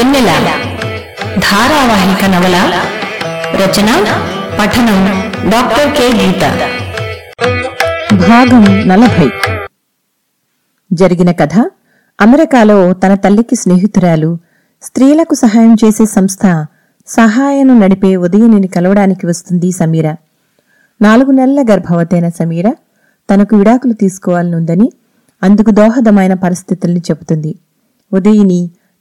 వెన్నెల. ధారావాహిక నవల రచన పఠనం డాక్టర్ కె. గీత. భాగం నలభై. జరిగిన కథ అమెరికాలో తన తల్లికి స్నేహితురాలు స్త్రీలకు సహాయం చేసే సంస్థ సహాయను నడిపే ఉదయనిని కలవడానికి వస్తుంది సమీర. నాలుగు నెలల గర్భవతైన సమీర తనకు విడాకులు తీసుకోవాలనుందని అందుకు దోహదమైన పరిస్థితుల్ని చెబుతుంది. ఉదయిని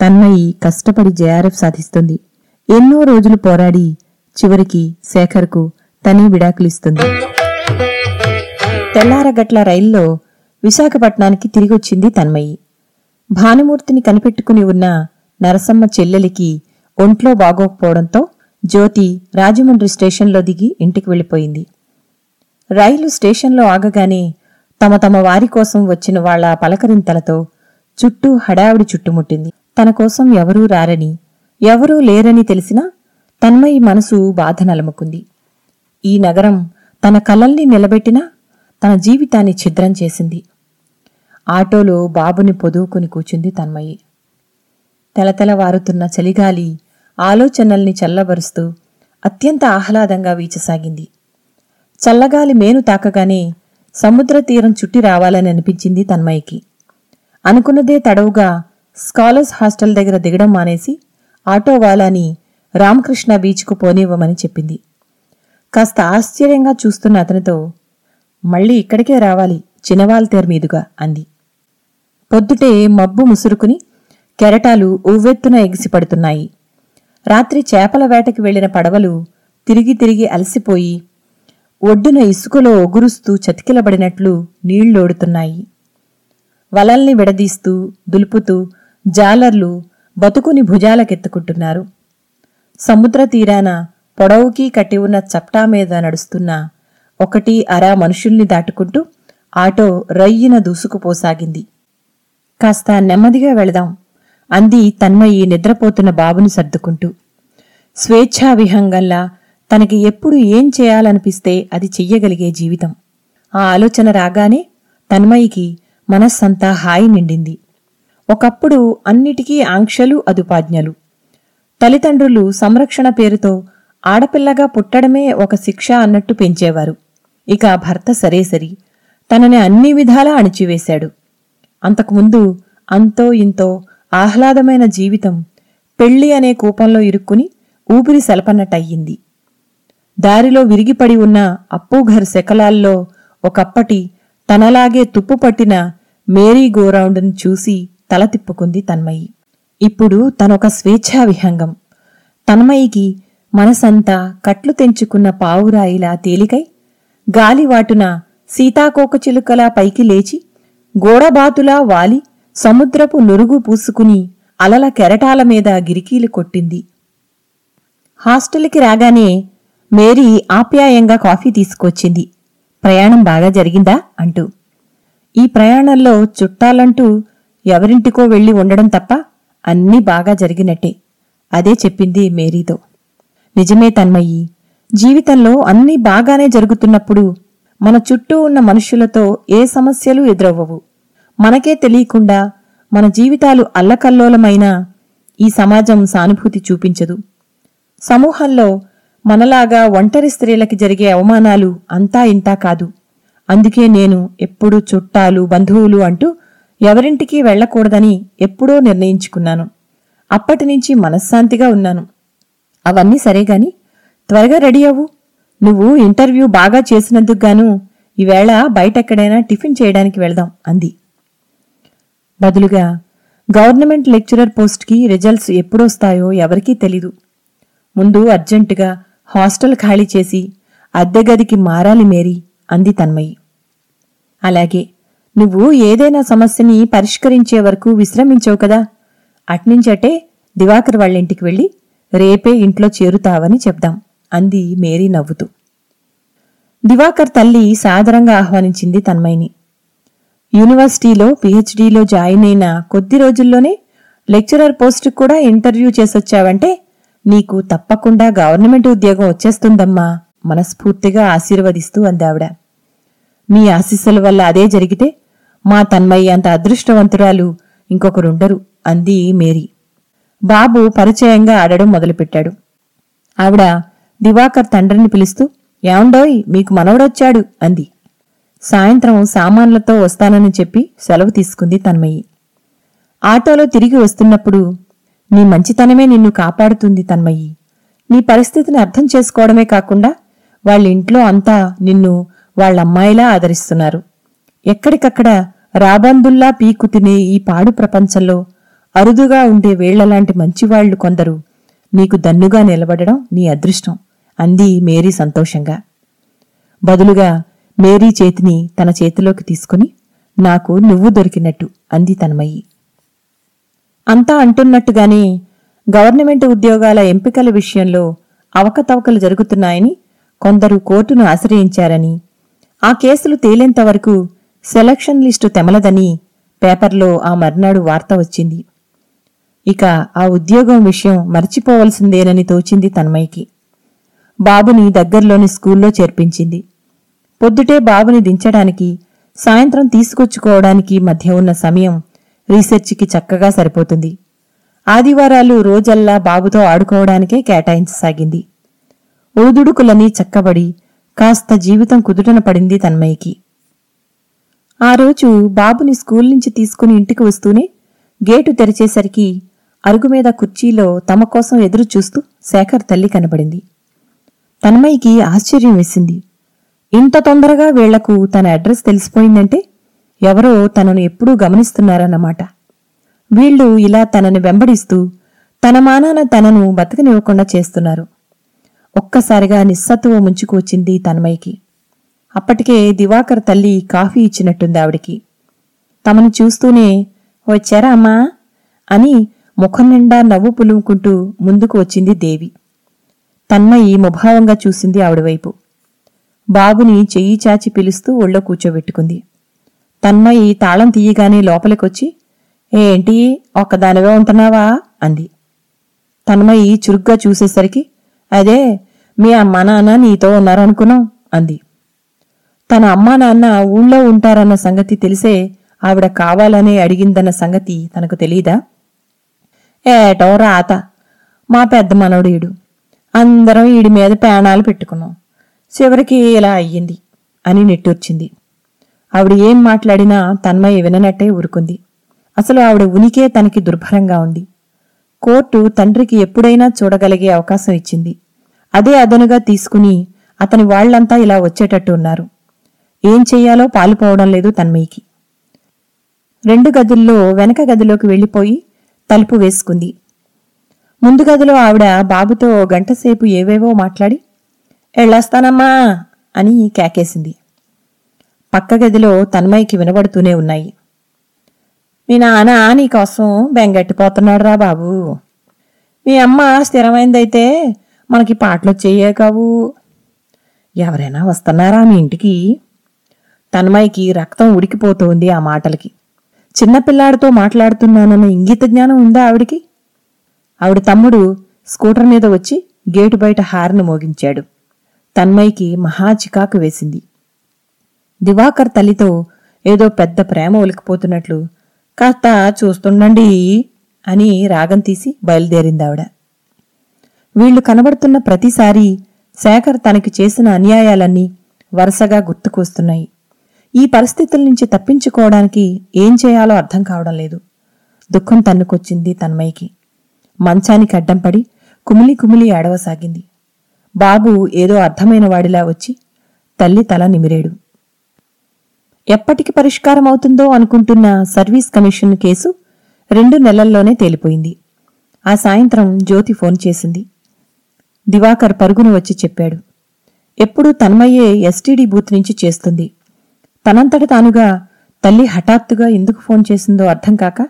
తన్మయి కష్టపడి జేఆర్ఎఫ్ సాధిస్తుంది. ఎన్నో రోజులు పోరాడి చివరికి శేఖర్కు తనే విడాకులిస్తుంది తెల్లారగట్ల రైల్లో విశాఖపట్నానికి తిరిగొచ్చింది తన్మయి. భానుమూర్తిని కనిపెట్టుకుని ఉన్న నరసమ్మ చెల్లెలికి ఒంట్లో బాగోకపోవడంతో జ్యోతి రాజమండ్రి స్టేషన్లో దిగి ఇంటికి వెళ్ళిపోయింది. రైలు స్టేషన్లో ఆగగానే తమ తమ వారి కోసం వచ్చిన వాళ్ళ పలకరింతలతో చుట్టూ హడావిడి చుట్టుముట్టింది. తన కోసం ఎవరూ రారని ఎవరూ లేరని తెలిసినా తన్మయి మనసు బాధ నలముకుంది. ఈ నగరం తన కలల్ని నిలబెట్టినా తన జీవితాన్ని ఛిద్రం చేసింది. ఆటోలో బాబుని పొదువుకుని కూచుంది తన్మయి. తెలతెలవారుతున్న చలిగాలి ఆలోచనల్ని చల్లబరుస్తూ అత్యంత ఆహ్లాదంగా వీచసాగింది. చల్లగాలి మేను తాకగానే సముద్ర తీరం చుట్టి రావాలని అనిపించింది తన్మయికి. అనుకున్నదే తడవుగా స్కాలర్స్ హాస్టల్ దగ్గర దిగడం మానేసి ఆటోవాలాని రామకృష్ణ బీచ్కు పోనివ్వమని చెప్పింది. కాస్త ఆశ్చర్యంగా చూస్తున్న అతనితో మళ్ళీ ఇక్కడికే రావాలి చినవాల్తేర్ మీదుగా అంది. పొద్దుటే మబ్బు ముసురుకుని కెరటాలు ఉవ్వెత్తున ఎగిసిపడుతున్నాయి. రాత్రి చేపల వేటకి వెళ్ళిన పడవలు తిరిగి తిరిగి అలసిపోయి ఒడ్డున ఇసుకలో ఒగురుస్తూ చతికిలబడినట్లు నీళ్ళోడుతున్నాయి. వలల్ని విడదీస్తూ దులుపుతూ జాలర్లు బతుకుని భుజాలకెత్తుకుంటున్నారు. సముద్ర తీరాన పొడవుకి కట్టి ఉన్న చప్టా మీద నడుస్తున్న ఒకటి అరా మనుషుల్ని దాటుకుంటూ ఆటో రయ్యిన దూసుకుపోసాగింది కాస్త నెమ్మదిగా వెళదాం అంది తన్మయి నిద్రపోతున్న బాబుని సర్దుకుంటూ. స్వేచ్ఛా విహంగంలా తనకి ఎప్పుడు ఏం చేయాలనిపిస్తే అది చెయ్యగలిగే జీవితం. ఆ ఆలోచన రాగానే తన్మయికి మనస్సంతా హాయి నిండింది. ఒకప్పుడు అన్నిటికీ ఆంక్షలు అదుపాజ్ఞలు. తల్లిదండ్రులు సంరక్షణ పేరుతో ఆడపిల్లగా పుట్టడమే ఒక శిక్ష అన్నట్టు పెంచేవారు. ఇక భర్త సరేసరి. తనని అన్ని విధాలా అణిచివేశాడు. అంతకుముందు అంతో ఇంతో ఆహ్లాదమైన జీవితం పెళ్ళి అనే కూపంలో ఇరుక్కుని ఊపిరి సెలపన్నట్టయింది. దారిలో విరిగిపడి ఉన్న అప్పుఘర్ శకలాల్లో ఒకప్పటి తనలాగే తుప్పుపట్టిన మేరీ గోరౌండ్ను చూసి తల తిప్పుకుంది తన్మయి. ఇప్పుడు తనొక స్వేచ్ఛా విహంగం తన్మయికి మనసంతా కట్లు తెంచుకున్న పావురాయిలా తేలికై గాలివాటున సీతాకోకచిలుకలా పైకి లేచి గోడబాతులా వాలి సముద్రపు నురుగు పూసుకుని అలల కెరటాల మీద గిరికీలు కొట్టింది. హాస్టల్కి రాగానే మేరీ ఆప్యాయంగా కాఫీ తీసుకొచ్చింది. ప్రయాణం బాగా జరిగిందా అంటూ. ఈ ప్రయాణంలో చుట్టాలంటూ ఎవరింటికో వెళ్ళి ఉండడం తప్ప అన్నీ బాగా జరిగినట్టే. అదే చెప్పింది మేరీతో. నిజమే తన్మయ్యి జీవితంలో అన్నీ బాగానే జరుగుతున్నప్పుడు మన చుట్టూ ఉన్న మనుష్యులతో ఏ సమస్యలు ఎదురవ్వవు. మనకే తెలియకుండా మన జీవితాలు అల్లకల్లోలమైనా ఈ సమాజం సానుభూతి చూపించదు. సమూహంలో మనలాగా ఒంటరి స్త్రీలకి జరిగే అవమానాలు అంతా ఇంతా కాదు. అందుకే నేను ఎప్పుడూ చుట్టాలు బంధువులు అంటూ ఎవరింటికి వెళ్ళకూడదని ఎప్పుడో నిర్ణయించుకున్నాను. అప్పటినుంచి మనశ్శాంతిగా ఉన్నాను. అవన్నీ సరేగాని త్వరగా రెడీ అవ్వు. నువ్వు ఇంటర్వ్యూ బాగా చేసినందుకు గాను ఈవేళ బయటెక్కడైనా టిఫిన్ చేయడానికి వెళ్దాం అంది. బదులుగా గవర్నమెంట్ లెక్చరర్ పోస్ట్కి రిజల్ట్స్ ఎప్పుడొస్తాయో ఎవరికీ తెలీదు. ముందు అర్జెంటుగా హాస్టల్ ఖాళీ చేసి అద్దె గదికి మారాలి మేరీ అంది తన్మయి. అలాగే నువ్వు ఏదైనా సమస్యని పరిష్కరించే వరకు విశ్రమించవు కదా. అట్నుంచటే దివాకర్ వాళ్ళ ఇంటికి వెళ్ళి రేపే ఇంట్లో చేరుతావని చెప్దాం అంది మేరీ నవ్వుతూ. దివాకర్ తల్లి సాదరంగా ఆహ్వానించింది తన్మయిని యూనివర్సిటీలో పిహెచ్డీలో జాయిన్ అయిన కొద్ది రోజుల్లోనే లెక్చరర్ పోస్టుకు కూడా ఇంటర్వ్యూ చేసొచ్చావంటే నీకు తప్పకుండా గవర్నమెంట్ ఉద్యోగం వచ్చేస్తుందమ్మా మనస్ఫూర్తిగా ఆశీర్వదిస్తూ అందావిడ. మీ ఆశీస్సుల వల్ల అదే జరిగితే మా తన్మయ్య అంత అదృష్టవంతురాలు ఇంకొకరుండరు అంది మేరీ. బాబు పరిచయంగా ఆడడం మొదలుపెట్టాడు. ఆవిడ దివాకర్ తండ్రిని పిలుస్తూ ఏమండోయ్ మీకు మనవడొచ్చాడు అంది. సాయంత్రం సామాన్లతో వస్తానని చెప్పి సెలవు తీసుకుంది తన్మయ్యి. ఆటోలో తిరిగి వస్తున్నప్పుడు నీ మంచితనమే నిన్ను కాపాడుతుంది తన్మయ్యి. నీ పరిస్థితిని అర్థం చేసుకోవడమే కాకుండా వాళ్ళ ఇంట్లో అంతా నిన్ను వాళ్ళమ్మాయిలా ఆదరిస్తున్నారు. ఎక్కడికక్కడ రాబందుల్లా పీకు తినే ఈ పాడు ప్రపంచంలో అరుదుగా ఉండే వేళ్ళలాంటి మంచివాళ్ళు కొందరు నీకు దన్నుగా నిలబడడం నీ అదృష్టం అంది మేరీ సంతోషంగా. బదులుగా మేరీ చేతిని తన చేతిలోకి తీసుకుని నాకు నువ్వు దొరికినట్టు అంది తనమయ్యి అంతా అంటున్నట్టుగానే గవర్నమెంట్ ఉద్యోగాల ఎంపికల విషయంలో అవకతవకలు జరుగుతున్నాయని కొందరు కోర్టును ఆశ్రయించారని ఆ కేసులు తేలేంతవరకు సెలక్షన్ లిస్టు తెమలదని పేపర్లో ఆ మర్నాడు వార్త వచ్చింది. ఇక ఆ ఉద్యోగం విషయం మర్చిపోవలసిందేనని తోచింది తన్మయ్యకి. బాబుని దగ్గర్లోని స్కూల్లో చేర్పించింది. పొద్దుటే బాబుని దించడానికి సాయంత్రం తీసుకొచ్చుకోవడానికి మధ్య ఉన్న సమయం రీసెర్చ్కి చక్కగా సరిపోతుంది. ఆదివారాలు రోజల్లా బాబుతో ఆడుకోవడానికే కేటాయించసాగింది. ఒడుదుడుకులని చక్కబడి కాస్త జీవితం కుదుటన పడింది తన్మయ్యకి. ఆ రోజు బాబుని స్కూల్ నుంచి తీసుకుని ఇంటికి వస్తూనే గేటు తెరిచేసరికి అరుగు మీద కుర్చీలో తమ కోసం ఎదురు చూస్తూ శేఖర్ తల్లి కనబడింది. తన్మయ్యకి ఆశ్చర్యం వేసింది. ఇంత తొందరగా వీళ్ళకు తన అడ్రస్ తెలిసిపోయిందంటే ఎవరో తనను ఎప్పుడూ గమనిస్తున్నారన్నమాట. వీళ్ళు ఇలా తనని వెంబడిస్తూ తన మానాన తనను బతకనివ్వకుండా చేస్తున్నారు. ఒక్కసారిగా నిస్సత్తువ ముంచుకు వచ్చింది తన్మయ్యకి. అప్పటికే దివాకర్ తల్లి కాఫీ ఇచ్చినట్టుంది ఆవిడికి. తమని చూస్తూనే వచ్చారా అమ్మా? అని ముఖం నిండా నవ్వు పులుముకుంటూ ముందుకు వచ్చింది దేవి. తన్మయి ముభావంగా చూసింది ఆవిడవైపు బాబుని చెయ్యి చాచి పిలుస్తూ ఒళ్ళో కూర్చోబెట్టుకుంది. తన్మయి తాళం తీయగానే లోపలికొచ్చి ఏంటి ఒక్కదానివే ఉంటున్నావా? అంది. తన్మయి చురుగ్గా చూసేసరికి అదే మీ అమ్మా నాన్న నీతో ఉన్నారనుకున్నాం అంది. తన అమ్మా నాన్న ఊళ్ళో ఉంటారన్న సంగతి తెలిసే ఆవిడ కావాలనే అడిగిందన్న సంగతి తనకు తెలీదా? ఏటో రాత మా పెద్ద మనవడు ఈడు అందరం ఈడి మీద పేణాలు పెట్టుకున్నాం. చివరికి ఇలా అయ్యింది అని నిట్టూర్చింది. ఆవిడ ఏం మాట్లాడినా తన్మయ్య విననట్టే ఊరుకుంది. అసలు ఆవిడ ఉనికే తనకి దుర్భరంగా ఉంది. కోర్టు తండ్రికి ఎప్పుడైనా చూడగలిగే అవకాశం ఇచ్చింది. అదే అదనుగా తీసుకుని అతని వాళ్ళంతా ఇలా వచ్చేటట్టు ఉన్నారు. ఏం చెయ్యాలో పాలుపోవడం లేదు తన్మయ్యకి. రెండు గదుల్లో వెనక గదిలోకి వెళ్ళిపోయి తలుపు వేసుకుంది. ముందు గదిలో ఆవిడ బాబుతో గంటసేపు ఏవేవో మాట్లాడి ఎళ్ళొస్తానమ్మా అని కేకేసింది. పక్క గదిలో తన్మయ్యకి వినబడుతూనే ఉన్నాయి. మీ నాన్న నీకోసం బెంగట్టిపోతున్నాడురా బాబు. మీ అమ్మ స్థిరమైందైతే మనకి పాటలు చెయ్యే కావు. ఎవరైనా వస్తున్నారా మీ ఇంటికి? తన్మయ్యకి రక్తం ఉడికిపోతోంది ఆ మాటలకి. చిన్నపిల్లాడితో మాట్లాడుతున్నానన్న ఇంగిత జ్ఞానం ఉందా ఆవిడికి? ఆవిడ తమ్ముడు స్కూటర్ మీద వచ్చి గేటు బయట హార్న్ మోగించాడు. తన్మయ్యకి మహా చికాకు వేసింది. దివాకర్ తల్లితో ఏదో పెద్ద ప్రేమ ఒలికిపోతున్నట్లు కాస్త చూస్తుండండి అని రాగం తీసి బయలుదేరిందావిడ వీళ్ళు కనబడుతున్న ప్రతిసారి శేఖర్ తనకి చేసిన అన్యాయాలన్నీ వరుసగా గుర్తుకొస్తున్నాయి. ఈ పరిస్థితుల నుంచి తప్పించుకోవడానికి ఏం చేయాలో అర్థం కావడం లేదు. దుఃఖం తన్నుకొచ్చింది తన్మయ్యకి. మంచానికి అడ్డం పడి కుమిలి కుమిలి ఏడవసాగింది. బాబు ఏదో అర్థమైన వాడిలా వచ్చి తల్లి తల నిమిరేడు. ఎప్పటికి పరిష్కారం అవుతుందో అనుకుంటున్న సర్వీస్ కమిషన్ కేసు రెండు నెలల్లోనే తేలిపోయింది. ఆ సాయంత్రం జ్యోతి ఫోన్ చేసింది. దివాకర్ పరుగును వచ్చి చెప్పాడు. ఎప్పుడూ తన్మయ్యే ఎస్టీడీ బూత్ నుంచి చేస్తుంది. తనంతట తానుగా తల్లి హఠాత్తుగా ఎందుకు ఫోన్ చేసిందో అర్థం కాక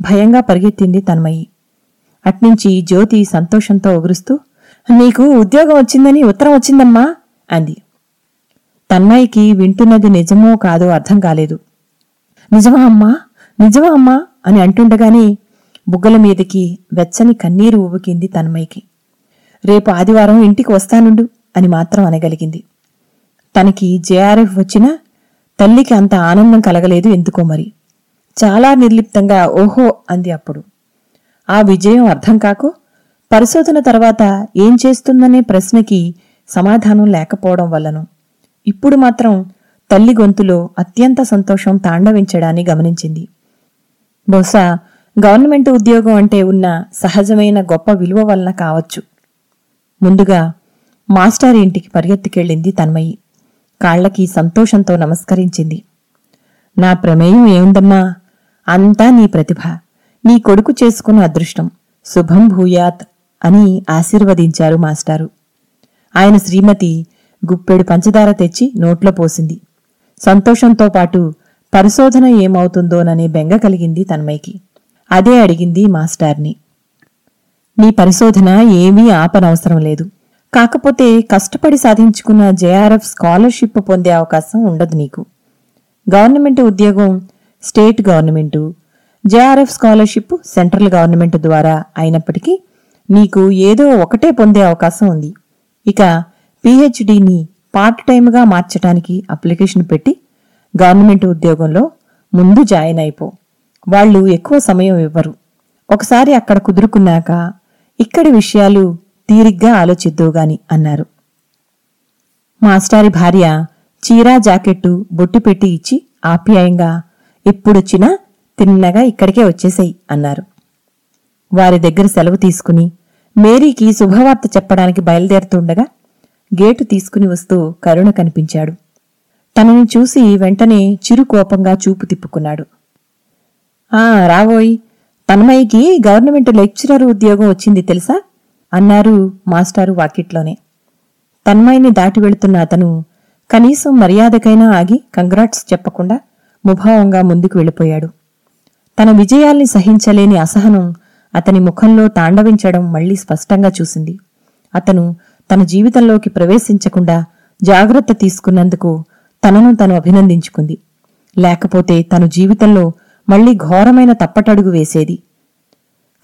భయంగా పరిగెత్తింది తన్మయ్యి అట్నుంచి జ్యోతి సంతోషంతో ఒగురుస్తూ నీకు ఉద్యోగం వచ్చిందని ఉత్తరం వచ్చిందమ్మా అంది. తన్మయ్యకి వింటున్నది నిజమో కాదో అర్థం కాలేదు. నిజమా అమ్మా నిజమా అమ్మా అని అంటుండగానే బుగ్గల మీదకి వెచ్చని కన్నీరు ఊబుకింది తన్మయ్యకి రేపు ఆదివారం ఇంటికి వస్తానుండు అని మాత్రం అనగలిగింది. తనకి జేఆర్ఎఫ్ వచ్చినా తల్లికి అంత ఆనందం కలగలేదు ఎందుకో మరి? చాలా నిర్లిప్తంగా ఓహో అంది అప్పుడు. ఆ విజయం అర్థం కాకు? పరిశోధన తర్వాత ఏం చేస్తుందనే ప్రశ్నకి సమాధానం లేకపోవడం వల్లను. ఇప్పుడు మాత్రం తల్లి గొంతులో అత్యంత సంతోషం తాండవించడాన్ని గమనించింది. బహుశా గవర్నమెంట్ ఉద్యోగం అంటే ఉన్న సహజమైన గొప్ప విలువ వలన కావచ్చు. ముందుగా మాస్టర్ ఇంటికి పరిగెత్తుకెళ్ళింది తన్మయి. కాళ్ళకి సంతోషంతో నమస్కరించింది. నా ప్రమేయం ఏముందమ్మా? అంతా నీ ప్రతిభ. నీ కొడుకు చేసుకున్న అదృష్టం. శుభం భూయాత్ అని ఆశీర్వదించారు మాస్టారు. ఆయన శ్రీమతి గుప్పెడు పంచదార తెచ్చి నోట్లో పోసింది. సంతోషంతో పాటు పరిశోధన ఏమవుతుందోననే బెంగ కలిగింది తన్మయ్యకి. అదే అడిగింది మాస్టార్ని. నీ పరిశోధన ఏమీ ఆపనవసరం లేదు. కాకపోతే కష్టపడి సాధించుకున్న జేఆర్ఎఫ్ స్కాలర్షిప్ పొందే అవకాశం ఉండదు నీకు. గవర్నమెంట్ ఉద్యోగం state government JRF scholarship central government ద్వారా అయినప్పటికీ నీకు ఏదో ఒకటే పొందే అవకాశం ఉంది. ఇక పీహెచ్డీని పార్ట్ టైంగా మార్చటానికి అప్లికేషన్ పెట్టి గవర్నమెంట్ ఉద్యోగంలో ముందు జాయిన్ అయిపో. వాళ్ళు ఎక్కువ సమయం ఇవ్వరు. ఒకసారి అక్కడ కుదురుకున్నాక ఇక్కడి విషయాలు తీరిగ్గా ఆలోచిద్దువుగాని అన్నారు. మాస్టారి భార్య చీరా జాకెట్టు బొట్టు పెట్టి ఇచ్చి ఆప్యాయంగా ఎప్పుడొచ్చినా తిన్నగా ఇక్కడికే వచ్చేసేయి అన్నారు. వారి దగ్గర సెలవు తీసుకుని మేరీకి శుభవార్త చెప్పడానికి బయలుదేరుతుండగా గేటు తీసుకుని వస్తూ కరుణ కనిపించాడు. తనని చూసి వెంటనే చిరు కోపంగా చూపు తిప్పుకున్నాడు. ఆ రావోయ్ తన్మయ్యకి గవర్నమెంట్ లెక్చరర్ ఉద్యోగం వచ్చింది తెలుసా? అన్నారు మాస్టారు వాకిట్లోనే. తన్మయ్యని దాటి వెళుతున్న అతను కనీసం మర్యాదకైనా ఆగి కంగ్రాట్స్ చెప్పకుండా ముభావంగా ముందుకు వెళ్ళిపోయాడు. తన విజయాల్ని సహించలేని అసహనం అతని ముఖంలో తాండవించడం మళ్ళీ స్పష్టంగా చూసింది. అతను తన జీవితంలోకి ప్రవేశించకుండా జాగ్రత్త తీసుకున్నందుకు తనను తను అభినందించుకుంది. లేకపోతే తను జీవితంలో మళ్ళీ ఘోరమైన తప్పటడుగు వేసేది.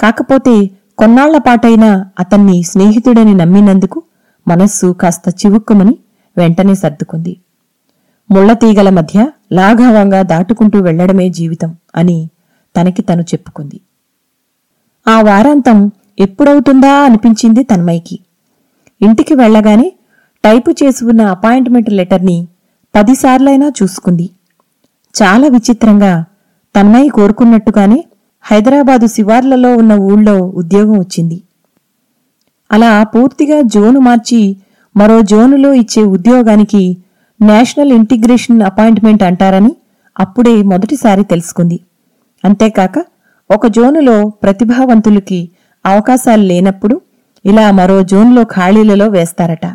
కాకపోతే కొన్నాళ్ళపాటైనా అతన్ని స్నేహితుడని నమ్మినందుకు మనస్సు కాస్త చివుక్కుమని వెంటనే సర్దుకుంది. ముళ్ళతీగల మధ్య లాఘవంగా దాటుకుంటూ వెళ్ళడమే జీవితం అని తనకి తను చెప్పుకుంది. ఆ వారాంతం ఎప్పుడవుతుందా అనిపించింది తన్మయ్యకి. ఇంటికి వెళ్ళగానే టైపు చేసి ఉన్న అపాయింట్మెంట్ లెటర్ని పదిసార్లైనా చూసుకుంది. చాలా విచిత్రంగా తన్మయ్య కోరుకున్నట్టుగానే హైదరాబాదు శివార్లలో ఉన్న ఊళ్ళో ఉద్యోగం వచ్చింది. అలా పూర్తిగా జోను మార్చి మరో జోనులో ఇచ్చే ఉద్యోగానికి నేషనల్ ఇంటిగ్రేషన్ అపాయింట్మెంట్ అంటారని అప్పుడే మొదటిసారి తెలుసుకుంది. అంతేకాక ఒక జోనులో ప్రతిభావంతులకి అవకాశాలు లేనప్పుడు ఇలా మరో జోన్లో ఖాళీలలో వేస్తారట.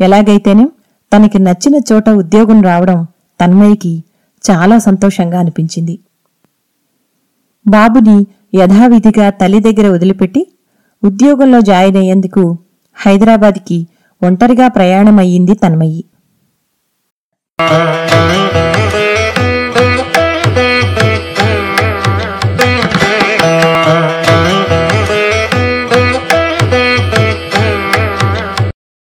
ఎలాగైతేనేం తనకి నచ్చిన చోట ఉద్యోగం రావడం తన్మయ్యకి చాలా సంతోషంగా అనిపించింది. బాబుని యథావిధిగా తల్లి దగ్గర వదిలిపెట్టి ఉద్యోగంలో జాయిన్ అయ్యేందుకు హైదరాబాద్కి ఒంటరిగా ప్రయాణమయ్యింది తన్మయ్యి.